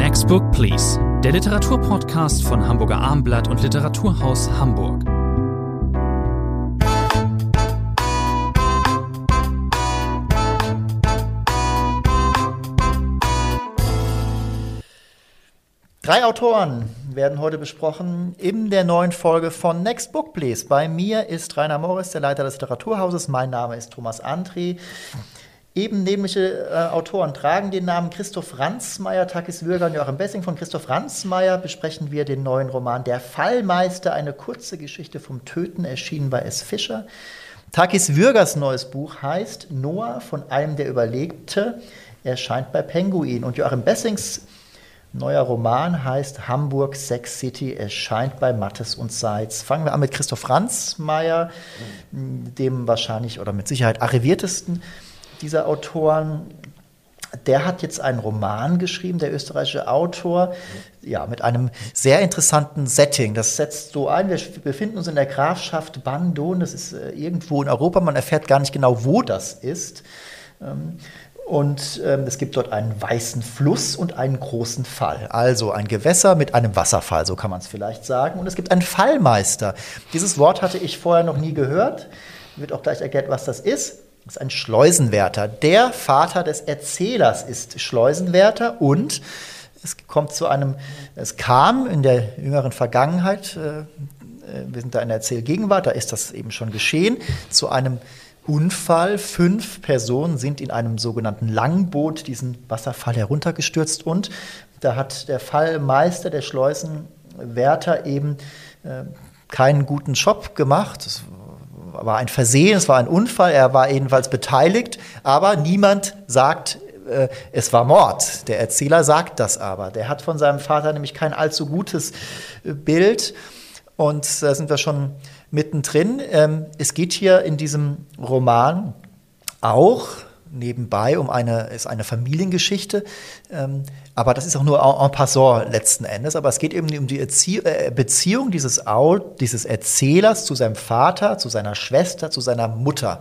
Next Book Please, der Literaturpodcast von Hamburger Armblatt und Literaturhaus Hamburg. Drei Autoren werden heute besprochen in der neuen Folge von Next Book Please. Bei mir ist Rainer Morris, der Leiter des Literaturhauses. Mein Name ist Thomas Antri. Eben nämliche äh, Autoren tragen den Namen Christoph Ransmayr, Takis Würger und Joachim Bessing. Von Christoph Ransmayr besprechen wir den neuen Roman Der Fallmeister, eine kurze Geschichte vom Töten, erschienen bei S. Fischer. Takis Würgers neues Buch heißt Noah von einem, der überlebte, erscheint bei Penguin. Und Joachim Bessings neuer Roman heißt Hamburg Sex City, erscheint bei Mattes und Seitz. Fangen wir an mit Christoph Ransmayr, dem wahrscheinlich oder mit Sicherheit arriviertesten dieser Autoren. Der hat jetzt einen Roman geschrieben, der österreichische Autor, ja, mit einem sehr interessanten Setting. Das setzt so ein, wir befinden uns in der Grafschaft Bandon, das ist äh, irgendwo in Europa, man erfährt gar nicht genau, wo das ist. Ähm, und ähm, es gibt dort einen weißen Fluss und einen großen Fall. Also ein Gewässer mit einem Wasserfall, so kann man es vielleicht sagen. Und es gibt einen Fallmeister. Dieses Wort hatte ich vorher noch nie gehört. Wird auch gleich erklärt, was das ist. Das ist ein Schleusenwärter. Der Vater des Erzählers ist Schleusenwärter und es kommt zu einem, es kam in der jüngeren Vergangenheit, äh, äh, wir sind da in der Erzählgegenwart, da ist das eben schon geschehen, zu einem Unfall. Fünf Personen sind in einem sogenannten Langboot diesen Wasserfall heruntergestürzt und da hat der Fallmeister, der Schleusenwärter eben äh, keinen guten Job gemacht. Das war ein Versehen, es war ein Unfall, er war jedenfalls beteiligt, aber niemand sagt, äh, es war Mord. Der Erzähler sagt das aber. Der hat von seinem Vater nämlich kein allzu gutes äh, Bild. Und da sind wir schon mittendrin. Ähm, es geht hier in diesem Roman auch nebenbei um eine, ist eine Familiengeschichte. Ähm, aber das ist auch nur en passant letzten Endes. Aber es geht eben um die Erzie äh, Beziehung dieses, dieses Erzählers zu seinem Vater, zu seiner Schwester, zu seiner Mutter.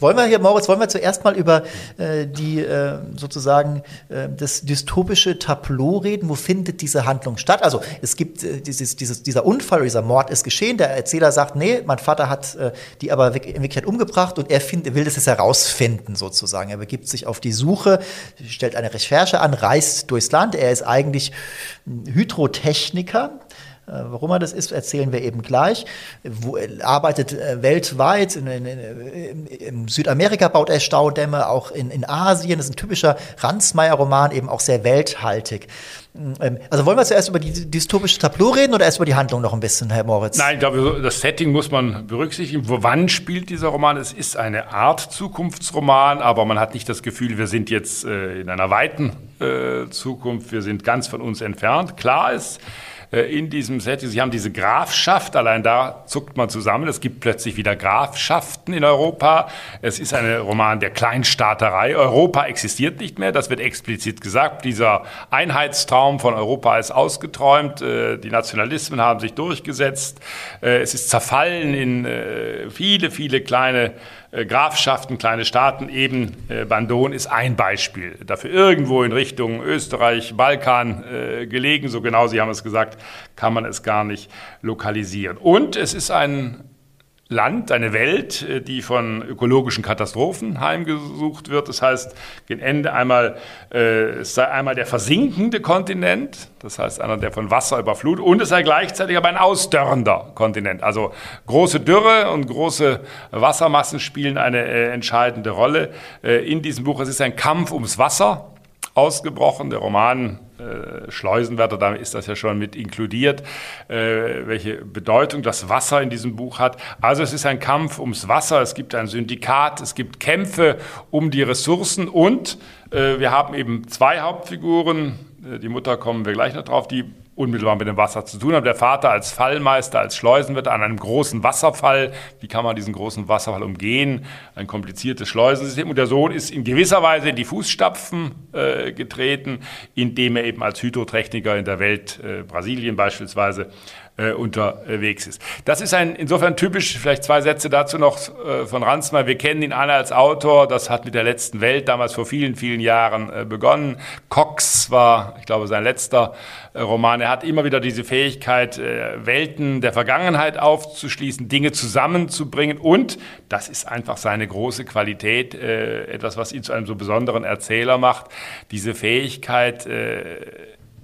Wollen wir hier, Moritz, wollen wir zuerst mal über äh, die äh, sozusagen äh, das dystopische Tableau reden? Wo findet diese Handlung statt? Also es gibt äh, dieses, dieses, dieser Unfall dieser Mord ist geschehen. Der Erzähler sagt, nee, mein Vater hat äh, die aber in Wirklichkeit umgebracht und er find, will das jetzt herausfinden sozusagen. Er begibt sich auf die Suche, stellt eine Recherche an, reist durchs Land. Er ist eigentlich Hydrotechniker warum er das ist, erzählen wir eben gleich. Wo, er arbeitet äh, weltweit, in, in, in, Südamerika baut er Staudämme, auch in, Asien. Das ist ein typischer Ransmayr-Roman, eben auch sehr welthaltig. Ähm, also wollen wir zuerst über die dystopische Tableau reden oder erst über die Handlung noch ein bisschen, Herr Moritz? Nein, ich glaube, das Setting muss man berücksichtigen. Wann spielt dieser Roman? Es ist eine Art Zukunftsroman, aber man hat nicht das Gefühl, wir sind jetzt äh, in einer weiten äh, Zukunft, wir sind ganz von uns entfernt. Klar ist, äh, in diesem Setting. Sie haben diese Grafschaft, allein da zuckt man zusammen. Es gibt plötzlich wieder Grafschaften in Europa. Es ist ein Roman der Kleinstaaterei. Europa existiert nicht mehr, das wird explizit gesagt. Dieser Einheitstraum von Europa ist ausgeträumt. Äh, die Nationalismen haben sich durchgesetzt. Äh, es ist zerfallen in viele, viele kleine äh, Grafschaften, kleine Staaten, eben äh, Bandon ist ein Beispiel. Dafür irgendwo in Richtung Österreich, Balkan äh, gelegen, so genau Sie haben es gesagt, kann man es gar nicht lokalisieren. Und es ist ein Land, eine Welt, äh, die von ökologischen Katastrophen heimgesucht wird. Das heißt, gegen Ende einmal, äh, es sei einmal der versinkende Kontinent, das heißt einer, der von Wasser überflutet, und es sei gleichzeitig aber ein ausdörrender Kontinent. Also große Dürre und große Wassermassen spielen eine äh, entscheidende Rolle äh, in diesem Buch. Es ist ein Kampf ums Wasser ausgebrochen. Der Roman äh, Schleusenwärter, da ist das ja schon mit inkludiert, äh, welche Bedeutung das Wasser in diesem Buch hat. Also es ist ein Kampf ums Wasser, es gibt ein Syndikat, es gibt Kämpfe um die Ressourcen und äh, wir haben eben zwei Hauptfiguren, äh, die Mutter kommen wir gleich noch drauf, die unmittelbar mit dem Wasser zu tun haben. Der Vater als Fallmeister, als Schleusenwirt an einem großen Wasserfall. Wie kann man diesen großen Wasserfall umgehen? Ein kompliziertes Schleusensystem. Und der Sohn ist in gewisser Weise in die Fußstapfen äh, getreten, indem er eben als Hydrotechniker in der Welt, äh, Brasilien beispielsweise, äh, unterwegs ist. Das ist ein insofern typisch, vielleicht zwei Sätze dazu noch äh, von Ransmayr. Wir kennen ihn alle als Autor. Das hat mit der letzten Welt damals vor vielen, vielen Jahren äh, begonnen. Cox war, ich glaube, sein letzter äh, Roman. Er hat immer wieder diese Fähigkeit, äh, Welten der Vergangenheit aufzuschließen, Dinge zusammenzubringen und das ist einfach seine große Qualität, etwas, was ihn zu einem so besonderen Erzähler macht, diese Fähigkeit,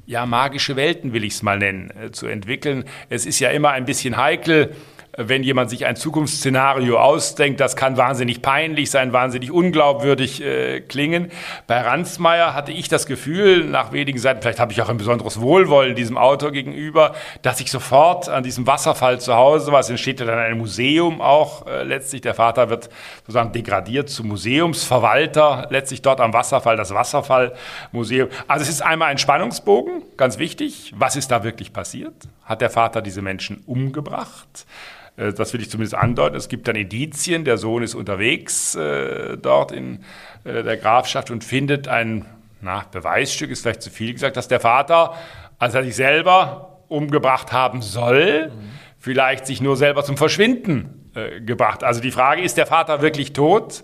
ja, magische Welten will ich es mal nennen, äh, zu entwickeln. Es ist ja immer ein bisschen heikel, wenn jemand sich ein Zukunftsszenario ausdenkt, das kann wahnsinnig peinlich sein, wahnsinnig unglaubwürdig äh, klingen. Bei Ransmayr hatte ich das Gefühl, nach wenigen Seiten, vielleicht habe ich auch ein besonderes Wohlwollen diesem Autor gegenüber, dass ich sofort an diesem Wasserfall zu Hause war. Es entsteht ja dann ein Museum auch äh, letztlich. Der Vater wird sozusagen degradiert zum Museumsverwalter, letztlich dort am Wasserfall, das Wasserfallmuseum. Also es ist einmal ein Spannungsbogen, ganz wichtig. Was ist da wirklich passiert? Hat der Vater diese Menschen umgebracht? Äh, das will ich zumindest andeuten. Es gibt dann Indizien, der Sohn ist unterwegs äh, dort in äh, der Grafschaft und findet ein na, Beweisstück, ist vielleicht zu viel gesagt, dass der Vater, als er sich selber umgebracht haben soll, mhm. vielleicht sich nur selber zum Verschwinden äh, gebracht. Also die Frage, ist der Vater wirklich tot?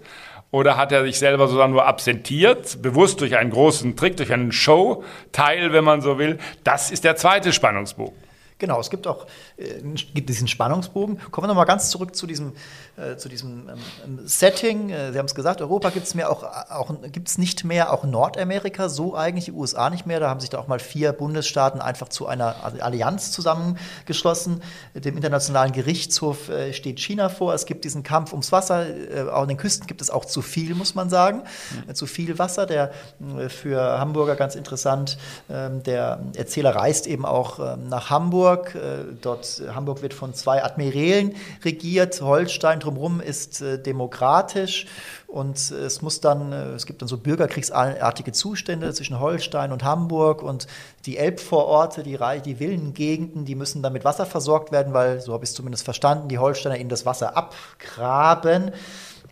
Oder hat er sich selber sozusagen nur absentiert, bewusst durch einen großen Trick, durch einen Show-Teil, wenn man so will? Das ist der zweite Spannungsbogen. Genau, es gibt auch äh, diesen Spannungsbogen. Kommen wir nochmal ganz zurück zu diesem, äh, zu diesem ähm, Setting. Äh, Sie haben es gesagt, Europa gibt es auch, auch gibt's nicht mehr, auch Nordamerika, so eigentlich die USA nicht mehr. Da haben sich da auch mal vier Bundesstaaten einfach zu einer Allianz zusammengeschlossen. Dem Internationalen Gerichtshof äh, steht China vor. Es gibt diesen Kampf ums Wasser. Äh, auch an den Küsten gibt es auch zu viel, muss man sagen. Mhm. Zu viel Wasser. Der äh, für Hamburger ganz interessant. Ähm, der Erzähler reist eben auch ähm, nach Hamburg Hamburg. Äh, dort, Hamburg wird von zwei Admirälen regiert. Holstein drumherum ist äh, demokratisch. Und es muss dann, äh, es gibt dann so bürgerkriegsartige Zustände zwischen Holstein und Hamburg und die Elbvororte, die, die Villengegenden, die müssen dann mit Wasser versorgt werden, weil, so habe ich es zumindest verstanden, die Holsteiner ihnen das Wasser abgraben.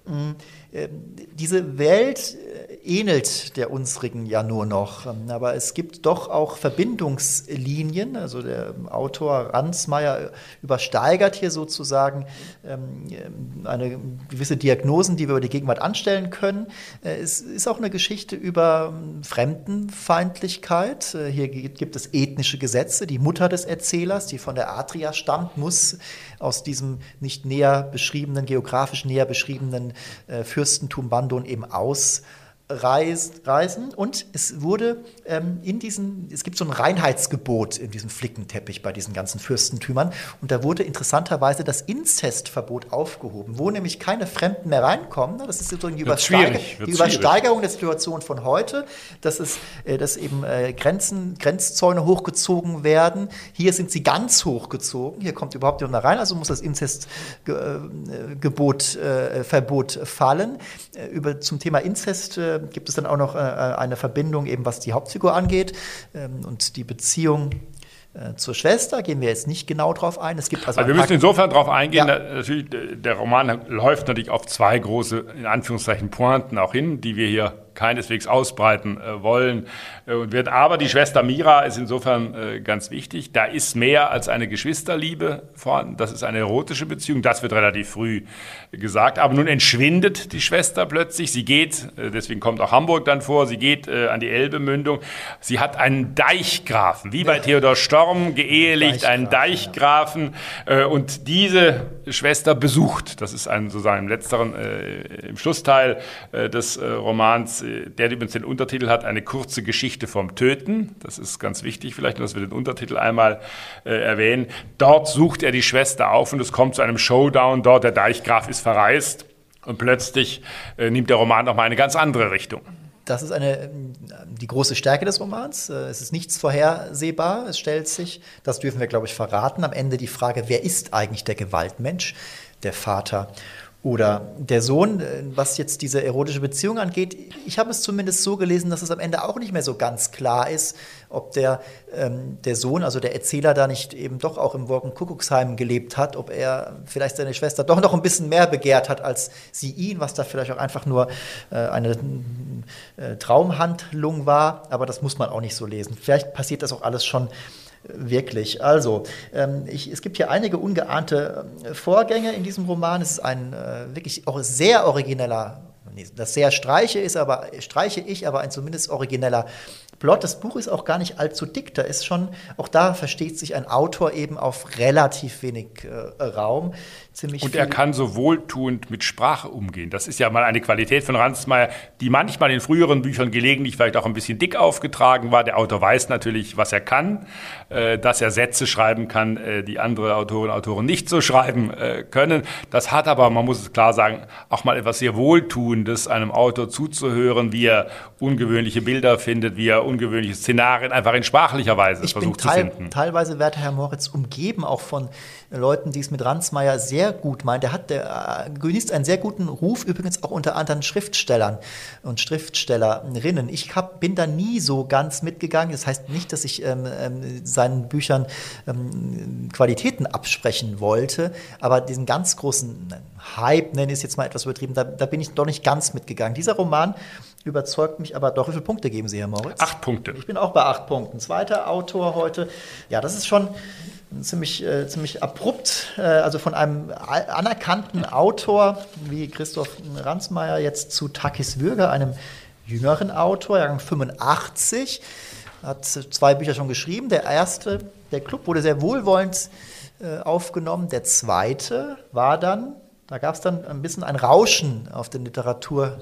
Mm, diese Welt ähnelt der unsrigen ja nur noch. Aber es gibt doch auch Verbindungslinien. Also der Autor Ransmayr übersteigert hier sozusagen ähm, eine gewisse Diagnosen, die wir über die Gegenwart anstellen können. Äh, es ist auch eine Geschichte über ähm, Fremdenfeindlichkeit. Äh, hier gibt es ethnische Gesetze. Die Mutter des Erzählers, die von der Adria stammt, muss aus diesem nicht näher beschriebenen, geografisch näher beschriebenen äh, Fürstentum Bandon eben aus reisen und es wurde ähm, in diesen, es gibt so ein Reinheitsgebot in diesem Flickenteppich bei diesen ganzen Fürstentümern und da wurde interessanterweise das Inzestverbot aufgehoben, wo nämlich keine Fremden mehr reinkommen. Das ist sozusagen die, Übersteiger die Übersteigerung der Situation von heute, dass, es, äh, dass eben äh, Grenzen, Grenzzäune hochgezogen werden. Hier sind sie ganz hochgezogen, hier kommt überhaupt niemand mehr rein, also muss das Inzestgebot, äh, Verbot fallen. Äh, über, zum Thema Inzest äh, gibt es dann auch noch äh, eine Verbindung, eben was die Hauptfigur angeht ähm, und die Beziehung äh, zur Schwester gehen wir jetzt nicht genau drauf ein. Es gibt also, also wir müssen insofern darauf eingehen. Ja. Natürlich, der Roman läuft natürlich auf zwei große, in Anführungszeichen, Pointen auch hin, die wir hier keineswegs ausbreiten äh, wollen äh, und wird. Aber die Schwester Mira ist insofern äh, ganz wichtig. Da ist mehr als eine Geschwisterliebe vorhanden. Das ist eine erotische Beziehung. Das wird relativ früh gesagt. Aber nun entschwindet die Schwester plötzlich. Sie geht, deswegen kommt auch Hamburg dann vor, sie geht an die Elbemündung. Sie hat einen Deichgrafen, wie bei Theodor Storm, geehelicht, einen Deichgrafen. Ja. Und diese Schwester besucht, das ist ein, sozusagen im letzteren, im Schlussteil des Romans, der übrigens den Untertitel hat, eine kurze Geschichte vom Töten. Das ist ganz wichtig, vielleicht, dass wir den Untertitel einmal äh, erwähnen. Dort sucht er die Schwester auf und es kommt zu einem Showdown. Dort der Deichgraf ist verreist und plötzlich äh, nimmt der Roman nochmal eine ganz andere Richtung. Das ist eine, die große Stärke des Romans. Äh, es ist nichts vorhersehbar. Es stellt sich, das dürfen wir, glaube ich, verraten, am Ende die Frage, wer ist eigentlich der Gewaltmensch? Der Vater oder der Sohn, äh, was jetzt diese erotische Beziehung angeht, ich habe es zumindest so gelesen, dass es am Ende auch nicht mehr so ganz klar ist, ob der, ähm, der Sohn, also der Erzähler, da nicht eben doch auch im Wolkenkuckucksheim gelebt hat, ob er vielleicht seine Schwester doch noch ein bisschen mehr begehrt hat als sie ihn, was da vielleicht auch einfach nur äh, eine äh, Traumhandlung war. Aber das muss man auch nicht so lesen. Vielleicht passiert das auch alles schon Wirklich. Also, ähm, ich, es gibt hier einige ungeahnte äh, Vorgänge in diesem Roman. Es ist ein äh, wirklich auch sehr origineller, das sehr streiche ist, aber streiche ich, aber ein zumindest origineller Plot. Das Buch ist auch gar nicht allzu dick. Da ist schon, auch da versteht sich ein Autor eben auf relativ wenig äh, Raum. Ziemlich und er kann so wohltuend mit Sprache umgehen. Das ist ja mal eine Qualität von Ransmayr, die manchmal in früheren Büchern gelegentlich vielleicht auch ein bisschen dick aufgetragen war. Der Autor weiß natürlich, was er kann, äh, dass er Sätze schreiben kann, äh, die andere Autorinnen und Autoren nicht so schreiben äh, können. Das hat aber, man muss es klar sagen, auch mal etwas sehr Wohltuendes, einem Autor zuzuhören, wie er ungewöhnliche Bilder findet, wie er ungewöhnliche Szenarien einfach in sprachlicher Weise ich versucht teil, zu finden. Teilweise, werte Herr Moritz, umgeben auch von Leuten, die es mit Ransmayr sehr gut meinen. Der hat, der äh, genießt einen sehr guten Ruf, übrigens auch unter anderen Schriftstellern und Schriftstellerinnen. Ich hab, bin da nie so ganz mitgegangen. Das heißt nicht, dass ich ähm, ähm, seinen Büchern ähm, Qualitäten absprechen wollte, aber diesen ganz großen Hype, nenne ich es jetzt mal etwas übertrieben, da, da bin ich doch nicht ganz mitgegangen. Dieser Roman überzeugt mich aber doch. Wie viele Punkte geben Sie, Herr Moritz? Acht Punkte. Ich bin auch bei acht Punkten. Zweiter Autor heute. Ja, das ist schon ziemlich, äh, ziemlich abrupt, äh, also von einem anerkannten Autor wie Christoph Ransmayr jetzt zu Takis Würger, einem jüngeren Autor, Jahrgang 85, hat zwei Bücher schon geschrieben. Der erste, der Club, wurde sehr wohlwollend äh, aufgenommen. Der zweite war dann, da gab es dann ein bisschen ein Rauschen auf den Literatur-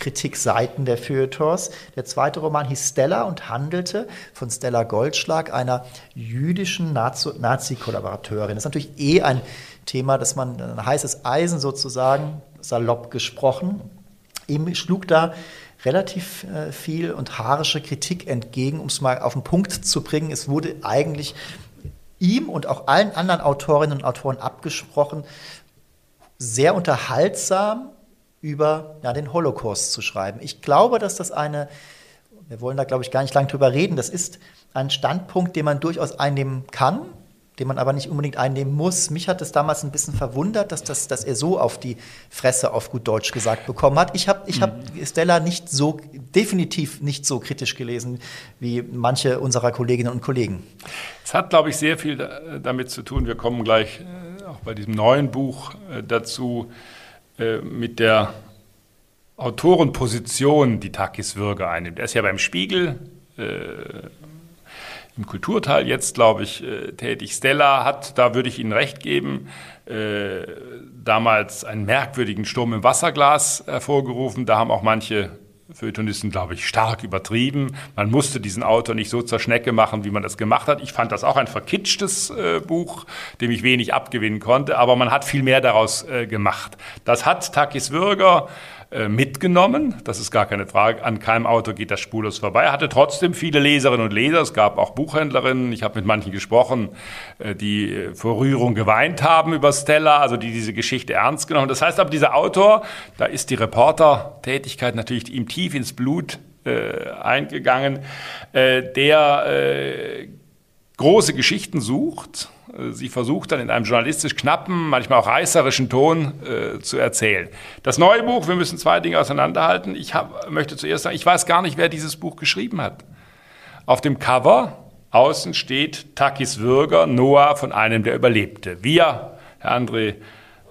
Kritikseiten der Feuilletons. Der zweite Roman hieß Stella und handelte von Stella Goldschlag, einer jüdischen Nazi-Kollaborateurin. Das ist natürlich eh ein Thema, das man, ein heißes Eisen sozusagen, salopp gesprochen. Ihm schlug da relativ äh, viel und haarische Kritik entgegen, um es mal auf den Punkt zu bringen. Es wurde eigentlich ihm und auch allen anderen Autorinnen und Autoren abgesprochen, sehr unterhaltsam über ja, den Holocaust zu schreiben. Ich glaube, dass das eine, wir wollen da glaube ich gar nicht lange drüber reden, das ist ein Standpunkt, den man durchaus einnehmen kann, den man aber nicht unbedingt einnehmen muss. Mich hat es damals ein bisschen verwundert, dass, das, dass er so auf die Fresse, auf gut Deutsch gesagt, bekommen hat. Ich habe ich hab mhm. Stella nicht so, definitiv nicht so kritisch gelesen wie manche unserer Kolleginnen und Kollegen. Es hat, glaube ich, sehr viel damit zu tun. Wir kommen gleich äh, auch bei diesem neuen Buch äh, dazu, äh, mit der Autorenposition, die Takis Würger einnimmt. Er ist ja beim Spiegel äh, im Kulturteil jetzt, glaube ich, äh, tätig. Stella hat, da würde ich Ihnen recht geben, äh, damals einen merkwürdigen Sturm im Wasserglas hervorgerufen. Da haben auch manche Feuilletonisten, glaube ich, stark übertrieben. Man musste diesen Autor nicht so zur Schnecke machen, wie man das gemacht hat. Ich fand das auch ein verkitschtes äh, Buch, dem ich wenig abgewinnen konnte, aber man hat viel mehr daraus äh, gemacht. Das hat Takis Würger mitgenommen. Das ist gar keine Frage. An keinem Auto geht das spurlos vorbei. Er hatte trotzdem viele Leserinnen und Leser. Es gab auch Buchhändlerinnen. Ich habe mit manchen gesprochen, äh, die äh, vor Rührung geweint haben über Stella, also die diese Geschichte ernst genommen. Das heißt aber, dieser Autor, da ist die Reportertätigkeit natürlich ihm tief ins Blut äh, eingegangen, äh, der äh, große Geschichten sucht äh, sie versucht dann in einem journalistisch knappen, manchmal auch reißerischen Ton äh, zu erzählen. Das neue Buch, wir müssen zwei Dinge auseinanderhalten. Ich hab, möchte zuerst sagen, ich weiß gar nicht, wer dieses Buch geschrieben hat. Auf dem Cover außen steht Takis Würger, Noah von einem, der überlebte. Wir, Herr André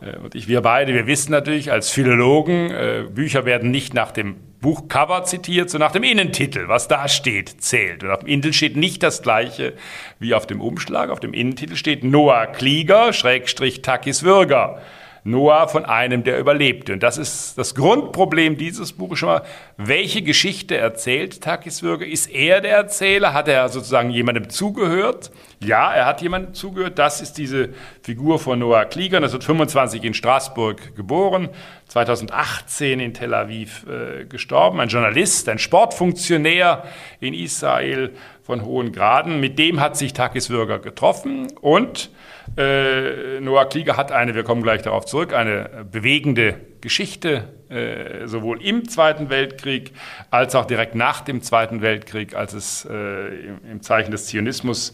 äh, und ich, wir beide, wir wissen natürlich als Philologen, äh, Bücher werden nicht nach dem Buchcover zitiert, so nach dem Innentitel, was da steht, zählt. Und auf dem Innentitel steht nicht das gleiche wie auf dem Umschlag. Auf dem Innentitel steht Noah Klieger, Schrägstrich Takis Würger. Noah von einem, der überlebte. Und das ist das Grundproblem dieses Buches schon mal. Welche Geschichte erzählt Takiswürger? Ist er der Erzähler? Hat er sozusagen jemandem zugehört? Ja, er hat jemandem zugehört. Das ist diese Figur von Noah Klieger, 1925 in Straßburg geboren, 2018 in Tel Aviv äh, gestorben. Ein Journalist, ein Sportfunktionär in Israel von hohen Graden. Mit dem hat sich Takiswürger getroffen und äh, Noah Klieger hat eine, wir kommen gleich darauf zurück, eine bewegende Geschichte, äh, sowohl im Zweiten Weltkrieg als auch direkt nach dem Zweiten Weltkrieg, als es äh, im, im, Zeichen des Zionismus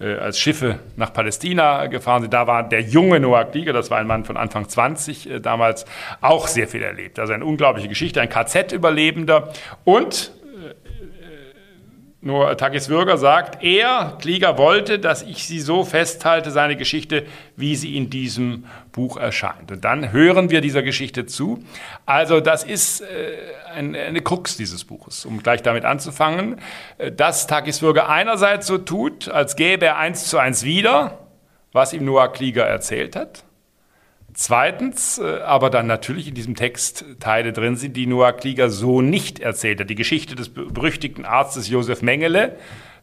äh, als Schiffe nach Palästina gefahren sind. Da war der junge Noah Klieger, das war ein Mann von Anfang 20 äh, damals, auch sehr viel erlebt. Also eine unglaubliche Geschichte, ein KZ-Überlebender und nur Takis Würger sagt, er, Klieger, wollte, dass ich sie so festhalte, seine Geschichte, wie sie in diesem Buch erscheint. Und dann hören wir dieser Geschichte zu. Also das ist äh, eine, eine Krux dieses Buches, um gleich damit anzufangen, äh, dass Takis Würger einerseits so tut, als gäbe er eins zu eins wieder, was ihm Noah Klieger erzählt hat. Zweitens, äh, aber dann natürlich in diesem Text Teile drin sind, die Noah Klieger so nicht erzählt hat. Die Geschichte des berüchtigten Arztes Josef Mengele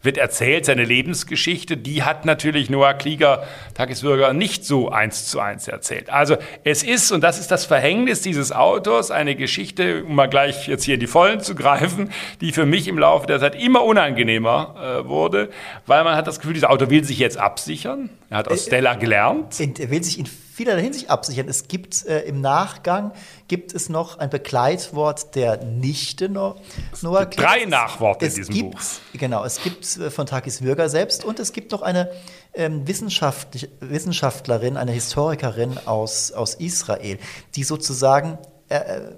wird erzählt, seine Lebensgeschichte, die hat natürlich Noah Klieger, Tagesbürger, nicht so eins zu eins erzählt. Also es ist, und das ist das Verhängnis dieses Autors, eine Geschichte, um mal gleich jetzt hier in die Vollen zu greifen, die für mich im Laufe der Zeit immer unangenehmer äh, wurde, weil man hat das Gefühl, dieser Autor will sich jetzt absichern. Er hat aus äh, Stella gelernt. Er will sich in vielerlei Hinsicht absichern. Es gibt äh, im Nachgang gibt es noch ein Begleitwort der Nichte no Noah Klicks. Drei Nachworte es in diesem gibt, Buch. Genau, es gibt äh, von Takis Würger selbst und es gibt noch eine ähm, Wissenschaftlerin, eine Historikerin aus, aus Israel, die sozusagen äh, äh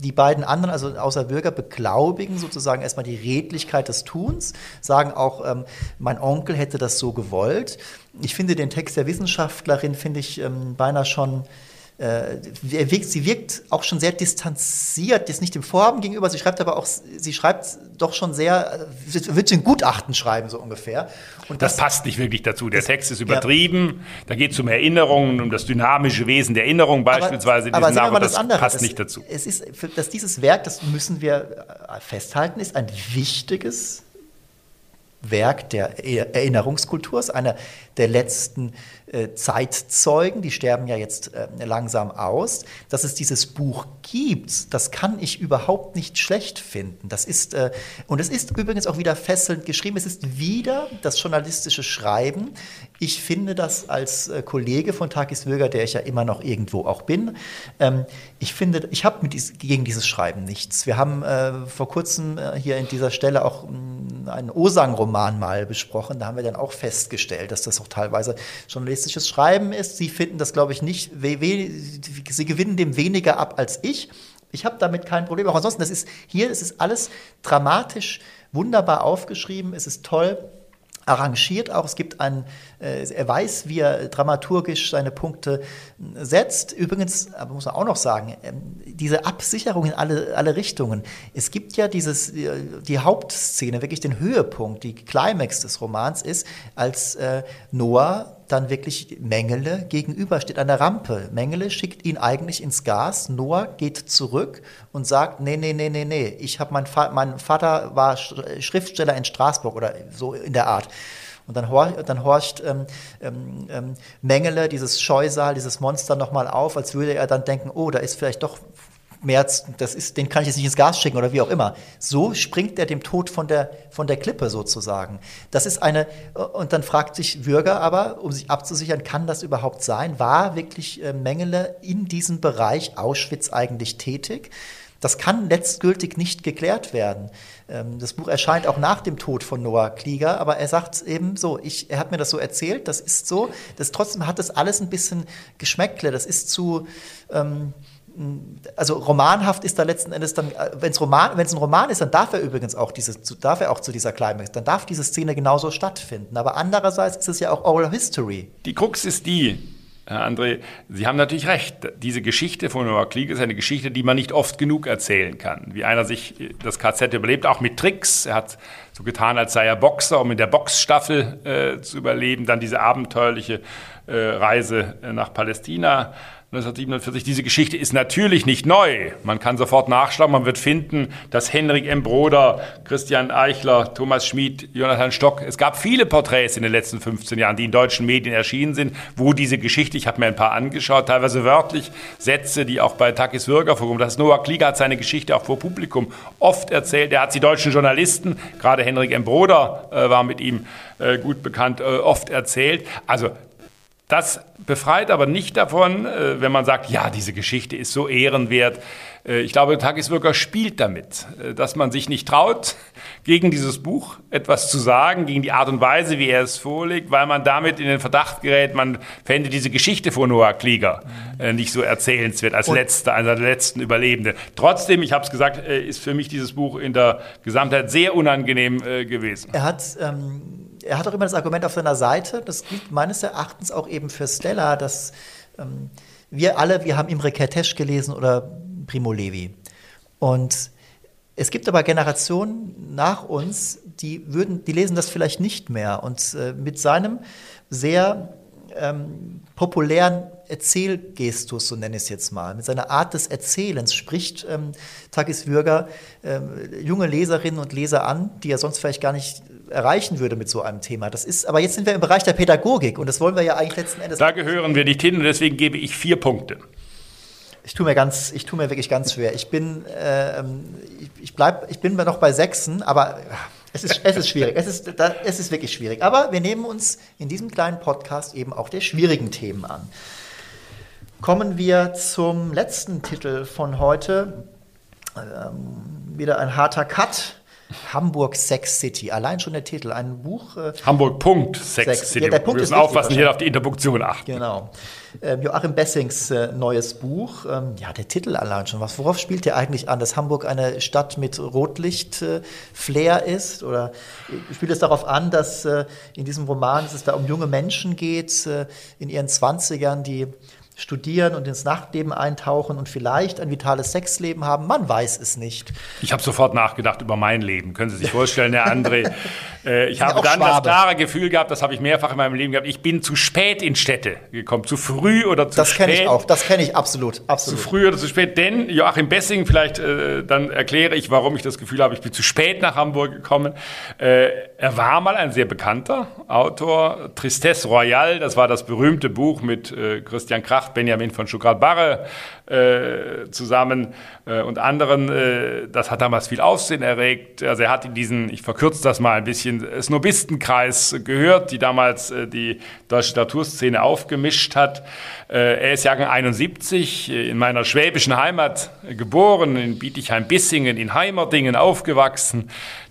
die beiden anderen, also außer Bürger, beglaubigen sozusagen erstmal die Redlichkeit des Tuns, sagen auch, ähm, mein Onkel hätte das so gewollt. Ich finde den Text der Wissenschaftlerin, finde ich ähm, beinahe schon äh, sie wirkt auch schon sehr distanziert, jetzt nicht dem Vorhaben gegenüber, sie schreibt aber auch, sie schreibt doch schon sehr, äh, wird sie ein Gutachten schreiben, so ungefähr. Und das, das passt nicht wirklich dazu. Der Text ist übertrieben, ja. da geht es um Erinnerungen, um das dynamische Wesen der Erinnerung beispielsweise. Aber, aber Nach das, das andere. passt nicht dazu. Es ist, dass dieses Werk, das müssen wir äh, festhalten, ist ein wichtiges Werk der Erinnerungskultur, ist einer der letzten äh, Zeitzeugen, die sterben ja jetzt äh, langsam aus. Dass es dieses Buch gibt, das kann ich überhaupt nicht schlecht finden. Das ist, äh, und es ist übrigens auch wieder fesselnd geschrieben. Es ist wieder das journalistische Schreiben. Ich finde das als äh, Kollege von Takis Würger, der ich ja immer noch irgendwo auch bin, ähm, ich finde, ich habe dies, gegen dieses Schreiben nichts. Wir haben äh, vor kurzem äh, hier in dieser Stelle auch mm, einen Osang-Roman mal besprochen. Da haben wir dann auch festgestellt, dass das auch teilweise journalistisches Schreiben ist. Sie finden das, glaube ich, nicht, sie gewinnen dem weniger ab als ich. Ich habe damit kein Problem. Auch ansonsten, das ist hier, es ist alles dramatisch wunderbar aufgeschrieben. Es ist toll arrangiert auch. Es gibt einen, äh, er weiß, wie er dramaturgisch seine Punkte äh, setzt. Übrigens, aber muss man auch noch sagen, ähm, diese Absicherung in alle, alle Richtungen. Es gibt ja dieses, die, die Hauptszene, wirklich den Höhepunkt, die Climax des Romans ist, als äh, Noah dann wirklich Mengele gegenübersteht an der Rampe. Mengele schickt ihn eigentlich ins Gas. Noah geht zurück und sagt, nee, nee, nee, nee, nee, ich habe mein, Va mein Vater war Schriftsteller in Straßburg oder so in der Art. Und dann, hor dann horcht ähm, ähm, ähm Mengele, dieses Scheusal, dieses Monster nochmal auf, als würde er dann denken, oh, da ist vielleicht doch März, das ist, den kann ich jetzt nicht ins Gas schicken oder wie auch immer. So springt er dem Tod von der, von der Klippe sozusagen. Das ist eine, und dann fragt sich Würger aber, um sich abzusichern, kann das überhaupt sein? War wirklich äh, Mengele in diesem Bereich Auschwitz eigentlich tätig? Das kann letztgültig nicht geklärt werden. Ähm, das Buch erscheint auch nach dem Tod von Noah Klieger, aber er sagt eben so, ich, er hat mir das so erzählt, das ist so, das trotzdem hat das alles ein bisschen Geschmäckle, das ist zu, ähm, also romanhaft ist da letzten Endes dann, äh, wenn es Roman, wenn es ein Roman ist, dann darf er übrigens auch dieses, darf er auch zu dieser Climax, dann darf diese Szene genauso stattfinden. Aber andererseits ist es ja auch Oral History. Die Krux ist die, Herr André, Sie haben natürlich recht. Diese Geschichte von Noah Klieg ist eine Geschichte, die man nicht oft genug erzählen kann. Wie einer sich das KZ überlebt, auch mit Tricks. Er hat so getan, als sei er Boxer, um in der Boxstaffel äh, zu überleben. Dann diese abenteuerliche äh, Reise äh, nach Palästina 1947. Diese Geschichte ist natürlich nicht neu. Man kann sofort nachschlagen, man wird finden, dass Henrik M. Broder, Christian Eichler, Thomas Schmid, Jonathan Stock, es gab viele Porträts in den letzten 15 Jahren, die in deutschen Medien erschienen sind, wo diese Geschichte, ich habe mir ein paar angeschaut, teilweise wörtlich Sätze, die auch bei Takis Würger vorkommen. Das Noah Klieger hat seine Geschichte auch vor Publikum oft erzählt. Er hat die deutschen Journalisten, gerade Henrik M. Broder äh, war mit ihm äh, gut bekannt, äh, oft erzählt. Also Das befreit aber nicht davon, äh, wenn man sagt, ja, diese Geschichte ist so ehrenwert. Äh, ich glaube, Tageswirker spielt damit, äh, dass man sich nicht traut, gegen dieses Buch etwas zu sagen, gegen die Art und Weise, wie er es vorlegt, weil man damit in den Verdacht gerät, man fände diese Geschichte von Noah Klieger nicht so erzählenswert als letzter, einer der letzten Überlebenden. Trotzdem, ich habe es gesagt, ist für mich dieses Buch in der Gesamtheit sehr unangenehm gewesen. Er hat ähm er hat auch immer das Argument auf seiner Seite, das gilt meines Erachtens auch eben für Stella, dass ähm, wir alle, wir haben Imre Kertész gelesen oder Primo Levi. Und es gibt aber Generationen nach uns, die würden, die lesen das vielleicht nicht mehr. Und äh, mit seinem sehr ähm, populären Erzählgestus, so nenne ich es jetzt mal, mit seiner Art des Erzählens spricht ähm, Takis Würger ähm, junge Leserinnen und Leser an, die er sonst vielleicht gar nicht erreichen würde mit so einem Thema. Das ist, aber jetzt sind wir im Bereich der Pädagogik und das wollen wir ja eigentlich letzten Endes. Da gehören wir nicht hin und deswegen gebe ich vier Punkte. Ich tue mir ganz, ich tue mir wirklich ganz schwer. Ich bin, äh, ich, ich bleib, ich bin noch bei Sechsen, aber es ist, es ist schwierig. Es ist, da, es ist wirklich schwierig. Aber wir nehmen uns in diesem kleinen Podcast eben auch der schwierigen Themen an. Kommen wir zum letzten Titel von heute. Ähm, wieder ein harter Cut. Hamburg Sex City. Allein schon der Titel. Ein Buch. Äh, Hamburg Punkt Sex, Sex. City. Ja, der Punkt Wir müssen aufpassen, hier auf die Interpunktion achten. Genau. Ähm, Joachim Bessings äh, neues Buch. Ähm, ja, der Titel allein schon. Was, worauf spielt der eigentlich an? Dass Hamburg eine Stadt mit Rotlicht-Flair äh, ist? Oder äh, spielt es darauf an, dass äh, in diesem Roman dass es da um junge Menschen geht, äh, in ihren Zwanzigern, die studieren und ins Nachtleben eintauchen und vielleicht ein vitales Sexleben haben. Man weiß es nicht. Ich habe sofort nachgedacht über mein Leben. Können Sie sich vorstellen, Herr André? äh, ich habe dann Schwabe. das klare Gefühl gehabt, das habe ich mehrfach in meinem Leben gehabt, ich bin zu spät in Städte gekommen. Zu früh oder zu das spät. Das kenne ich auch. Das kenne ich absolut, absolut. Zu früh oder zu spät. Denn Joachim Bessing, vielleicht äh, dann erkläre ich, warum ich das Gefühl habe, ich bin zu spät nach Hamburg gekommen. Äh, er war mal ein sehr bekannter Autor. Tristesse Royale, das war das berühmte Buch mit äh, Christian Benjamin von Stuttgart-Barre äh, zusammen äh, und anderen. Äh, das hat damals viel Aufsehen erregt. Also er hat in diesen, ich verkürze das mal ein bisschen, Snobistenkreis gehört, die damals äh, die deutsche Literaturszene aufgemischt hat. Äh, er ist Jahrgang 71, äh, in meiner schwäbischen Heimat geboren, in Bietigheim-Bissingen, in Heimerdingen aufgewachsen.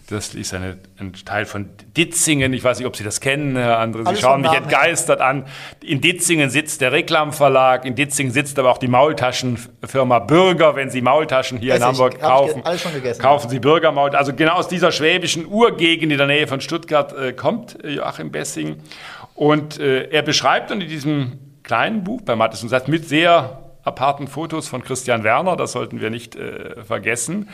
Das ist eine, ein Teil von Ditzingen. Ich weiß nicht, ob Sie das kennen, Herr André. Sie Alles schauen mich entgeistert an. In Ditzingen sitzt der Reklamverlag. In Ditzingen sitzt aber auch die Maultaschenfirma Bürger. Wenn Sie Maultaschen hier Ess in Hamburg ich, kaufen, kaufen Sie Bürgermaul. Also genau aus dieser schwäbischen Urgegend in der Nähe von Stuttgart äh, kommt äh, Joachim Bessing. Und äh, er beschreibt dann in diesem kleinen Buch bei Mattes und Satz mit sehr aparten Fotos von Christian Werner, das sollten wir nicht äh, vergessen,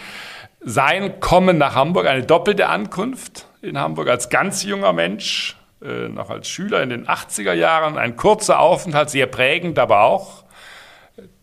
sein Kommen nach Hamburg, eine doppelte Ankunft in Hamburg als ganz junger Mensch, äh, noch als Schüler in den 80er Jahren, ein kurzer Aufenthalt, sehr prägend, aber auch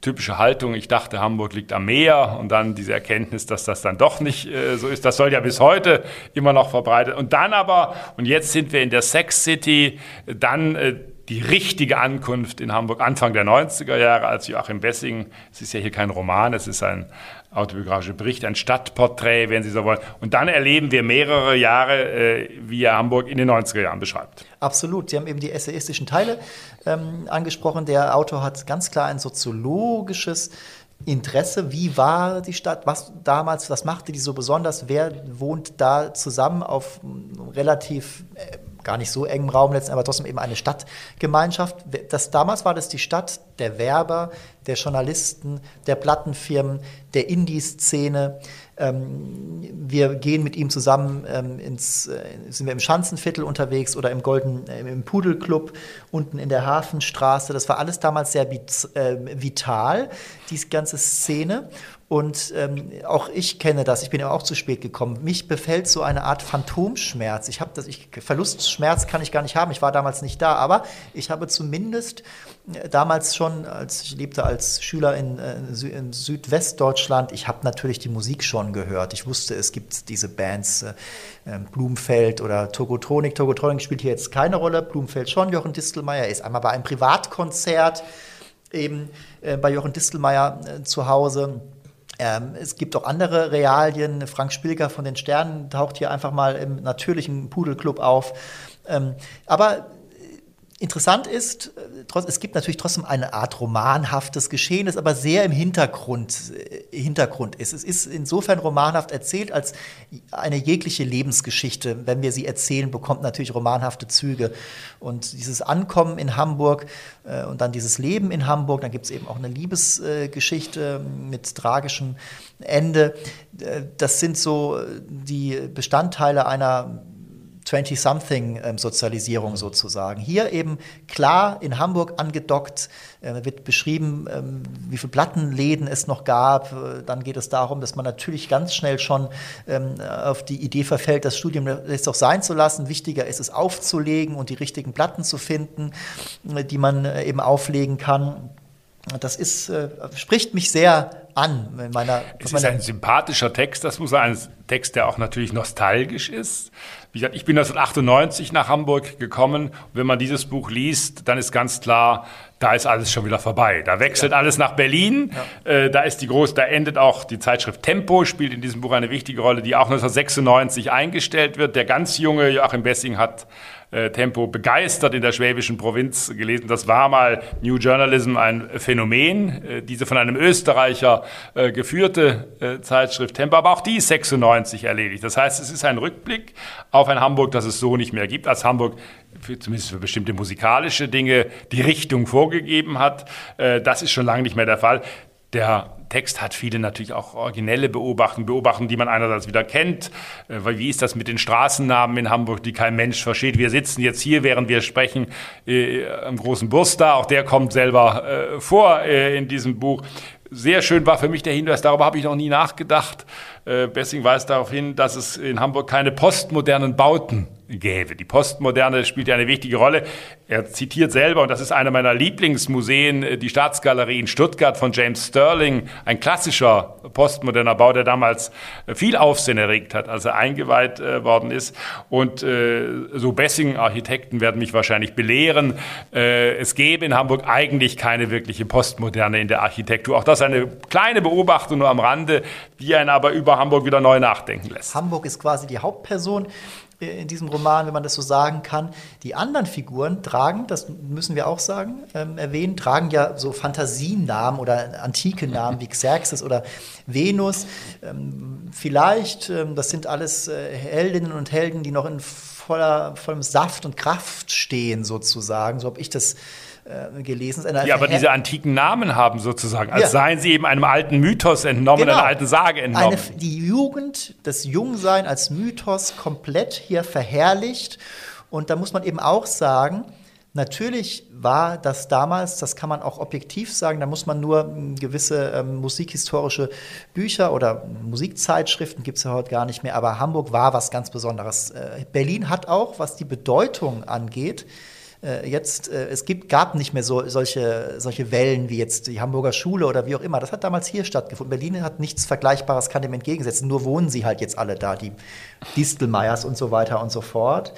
typische Haltung, ich dachte, Hamburg liegt am Meer und dann diese Erkenntnis, dass das dann doch nicht äh, so ist. Das soll ja bis heute immer noch verbreitet. Und dann aber, und jetzt sind wir in der Sex City, dann äh, die richtige Ankunft in Hamburg Anfang der 90er Jahre, als Joachim Bessing, es ist ja hier kein Roman, es ist ein autobiografischer Bericht, ein Stadtporträt, wenn Sie so wollen. Und dann erleben wir mehrere Jahre, äh, wie er Hamburg in den 90er Jahren beschreibt. Absolut. Sie haben eben die essayistischen Teile ähm, angesprochen. Der Autor hat ganz klar ein soziologisches Interesse. Wie war die Stadt? Was damals, was machte die so besonders? Wer wohnt da zusammen auf relativ äh, gar nicht so engem Raum letztendlich, aber trotzdem eben eine Stadtgemeinschaft. Das, damals war das die Stadt der Werber, der Journalisten, der Plattenfirmen, der Indie-Szene. Ähm, wir gehen mit ihm zusammen ähm, ins, äh, sind wir im Schanzenviertel unterwegs oder im Golden, äh, im Pudelclub unten in der Hafenstraße. Das war alles damals sehr äh, vital, diese ganze Szene. Und ähm, auch ich kenne das, ich bin ja auch zu spät gekommen. Mich befällt so eine Art Phantomschmerz. Ich habe das, ich, Verlustschmerz kann ich gar nicht haben. Ich war damals nicht da, aber ich habe zumindest äh, damals schon, als ich lebte als Schüler in, äh, in Südwestdeutschland, ich habe natürlich die Musik schon gehört. Ich wusste, es gibt diese Bands, äh, ähm, Blumfeld oder Togotronik. Togotronik spielt hier jetzt keine Rolle, Blumfeld schon. Jochen Distelmeier ist einmal bei einem Privatkonzert eben äh, bei Jochen Distelmeier äh, zu Hause ähm, es gibt auch andere Realien. Frank Spilker von den Sternen taucht hier einfach mal im natürlichen Pudelclub auf. Ähm, aber Interessant ist, äh, es gibt natürlich trotzdem eine Art romanhaftes Geschehen, das aber sehr im Hintergrund, äh, Hintergrund ist. Es ist insofern romanhaft erzählt, als eine jegliche Lebensgeschichte, wenn wir sie erzählen, bekommt natürlich romanhafte Züge. Und dieses Ankommen in Hamburg äh, und dann dieses Leben in Hamburg, dann gibt es eben auch eine Liebesgeschichte mit tragischem Ende. Das sind so die Bestandteile einer 20-something-Sozialisierung sozusagen. Hier eben klar in Hamburg angedockt, äh, wird beschrieben, ähm, wie viele Plattenläden es noch gab. Äh, dann geht es darum, dass man natürlich ganz schnell schon ähm, auf die Idee verfällt, das Studium jetzt doch sein zu lassen. Wichtiger ist es aufzulegen und die richtigen Platten zu finden, äh, die man eben auflegen kann. Das ist, äh, spricht mich sehr an. In meiner, es ist ein sympathischer Text, das muss sein, ein Text, der auch natürlich nostalgisch ist. Wie gesagt, ich bin 1998 nach Hamburg gekommen. Wenn man dieses Buch liest, dann ist ganz klar, da ist alles schon wieder vorbei. Da wechselt ja. alles nach Berlin. Ja. Äh, da ist die groß, da endet auch die Zeitschrift Tempo, spielt in diesem Buch eine wichtige Rolle, die auch 1996 eingestellt wird. Der ganz junge Joachim Bessing hat äh, Tempo begeistert in der schwäbischen Provinz gelesen. Das war mal New Journalism ein Phänomen, äh, diese von einem Österreicher äh, geführte Zeitschrift Tempo, aber auch die ist 96 erledigt. Das heißt, es ist ein Rückblick auf ein Hamburg, das es so nicht mehr gibt, als Hamburg für, zumindest für bestimmte musikalische Dinge die Richtung vorgegeben hat. Äh, das ist schon lange nicht mehr der Fall. Der Text hat viele natürlich auch originelle Beobachtungen, Beobachtungen, die man einerseits wieder kennt. Äh, weil wie ist das mit den Straßennamen in Hamburg, die kein Mensch versteht? Wir sitzen jetzt hier, während wir sprechen, äh, am großen Burster. Auch der kommt selber äh, vor äh, in diesem Buch. Sehr schön war für mich der Hinweis, darüber habe ich noch nie nachgedacht. Äh, Bessing weist darauf hin, dass es in Hamburg keine postmodernen Bauten gäbe. Die Postmoderne spielt ja eine wichtige Rolle. Er zitiert selber, und das ist einer meiner Lieblingsmuseen, äh, die Staatsgalerie in Stuttgart von James Sterling, ein klassischer postmoderner Bau, der damals äh, viel Aufsehen erregt hat, als er eingeweiht worden ist. Und so Bessing-Architekten werden mich wahrscheinlich belehren, es gäbe in Hamburg eigentlich keine wirkliche Postmoderne in der Architektur. Auch das eine kleine Beobachtung nur am Rande, die einen aber über Hamburg wieder neu nachdenken lässt. Hamburg ist quasi die Hauptperson in diesem Roman, wenn man das so sagen kann. Die anderen Figuren tragen, das müssen wir auch sagen, ähm, erwähnen, tragen ja so Fantasienamen oder antike Namen wie Xerxes oder Venus. Ähm, vielleicht, ähm, das sind alles äh, Heldinnen und Helden, die noch in voller, vollem Saft und Kraft stehen, sozusagen. So habe ich das äh, gelesen. Ja, aber diese antiken Namen haben sozusagen, als ja. seien sie eben einem alten Mythos entnommen, genau. einer alten Sage entnommen. Eine, die Jugend, das Jungsein als Mythos komplett hier verherrlicht. Und da muss man eben auch sagen, Natürlich war das damals, das kann man auch objektiv sagen, da muss man nur hm, gewisse ähm, musikhistorische Bücher oder Musikzeitschriften gibt es ja heute gar nicht mehr, aber Hamburg war was ganz Besonderes. Äh, Berlin hat auch, was die Bedeutung angeht, äh, jetzt, äh, es gibt, gab nicht mehr so, solche, solche Wellen wie jetzt die Hamburger Schule oder wie auch immer. Das hat damals hier stattgefunden. Berlin hat nichts Vergleichbares, kann dem entgegensetzen. Nur wohnen sie halt jetzt alle da, die Distelmeiers und so weiter und so fort.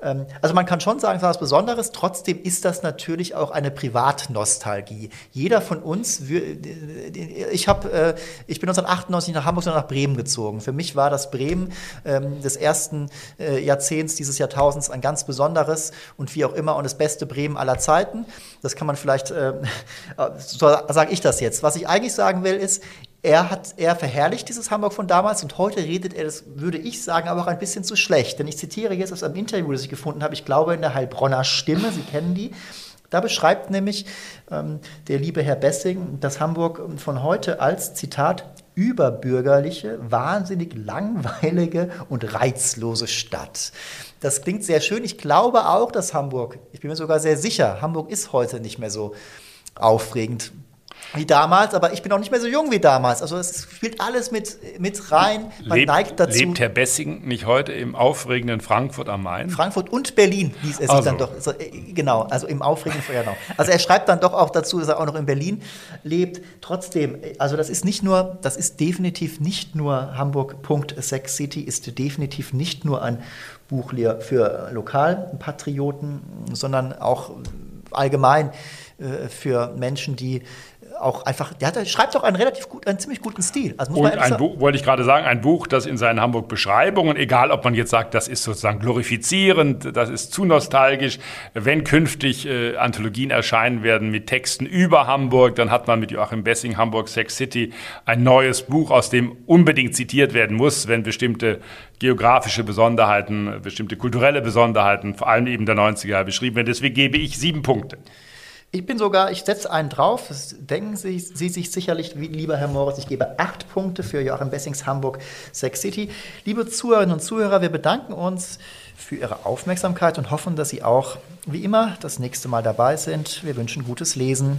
Ähm, also man kann schon sagen, es war was Besonderes. Trotzdem ist das natürlich auch eine Privatnostalgie. Jeder von uns, ich, hab, äh, ich bin 1998 nach Hamburg, sondern nach Bremen gezogen. Für mich war das Bremen ähm, des ersten äh, Jahrzehnts dieses Jahrtausends ein ganz besonderes und wie auch immer und das beste Bremen aller Zeiten. Das kann man vielleicht, äh, so sage ich das jetzt. Was ich eigentlich sagen will, ist, er, hat, er verherrlicht dieses Hamburg von damals und heute redet er, das würde ich sagen, aber auch ein bisschen zu schlecht. Denn ich zitiere jetzt aus einem Interview, das ich gefunden habe, ich glaube in der Heilbronner Stimme, Sie kennen die. Da beschreibt nämlich ähm, der liebe Herr Bessing das Hamburg von heute als, Zitat, überbürgerliche, wahnsinnig langweilige und reizlose Stadt. Das klingt sehr schön. Ich glaube auch, dass Hamburg, ich bin mir sogar sehr sicher, Hamburg ist heute nicht mehr so aufregend wie damals, aber ich bin auch nicht mehr so jung wie damals. Also es spielt alles mit, mit rein. Man lebt, neigt dazu. Lebt Herr Bessing nicht heute im aufregenden Frankfurt am Main? Frankfurt und Berlin hieß es also. dann doch. Also, genau, also im aufregenden genau. Also er schreibt dann doch auch dazu, dass er auch noch in Berlin lebt. Trotzdem, also das ist nicht nur, das ist definitiv nicht nur Hamburg. Sex City ist definitiv nicht nur ein Buch für Lokalpatrioten, sondern auch allgemein äh, für Menschen, die auch einfach, der, hat, der schreibt auch einen relativ gut, einen ziemlich guten Stil. Also muss Und ein Buch, wollte ich gerade sagen, ein Buch, das in seinen Hamburg-Beschreibungen, egal ob man jetzt sagt, das ist sozusagen glorifizierend, das ist zu nostalgisch, wenn künftig äh, Anthologien erscheinen werden mit Texten über Hamburg, dann hat man mit Joachim Bessing Hamburg Sex City ein neues Buch, aus dem unbedingt zitiert werden muss, wenn bestimmte geografische Besonderheiten, bestimmte kulturelle Besonderheiten, vor allem eben der 90er Jahre beschrieben werden. Deswegen gebe ich sieben Punkte. Ich bin sogar, ich setze einen drauf, das denken Sie, Sie sich sicherlich, lieber Herr Moritz, ich gebe acht Punkte für Joachim Bessings Hamburg Sex City. Liebe Zuhörerinnen und Zuhörer, wir bedanken uns für Ihre Aufmerksamkeit und hoffen, dass Sie auch, wie immer, das nächste Mal dabei sind. Wir wünschen gutes Lesen.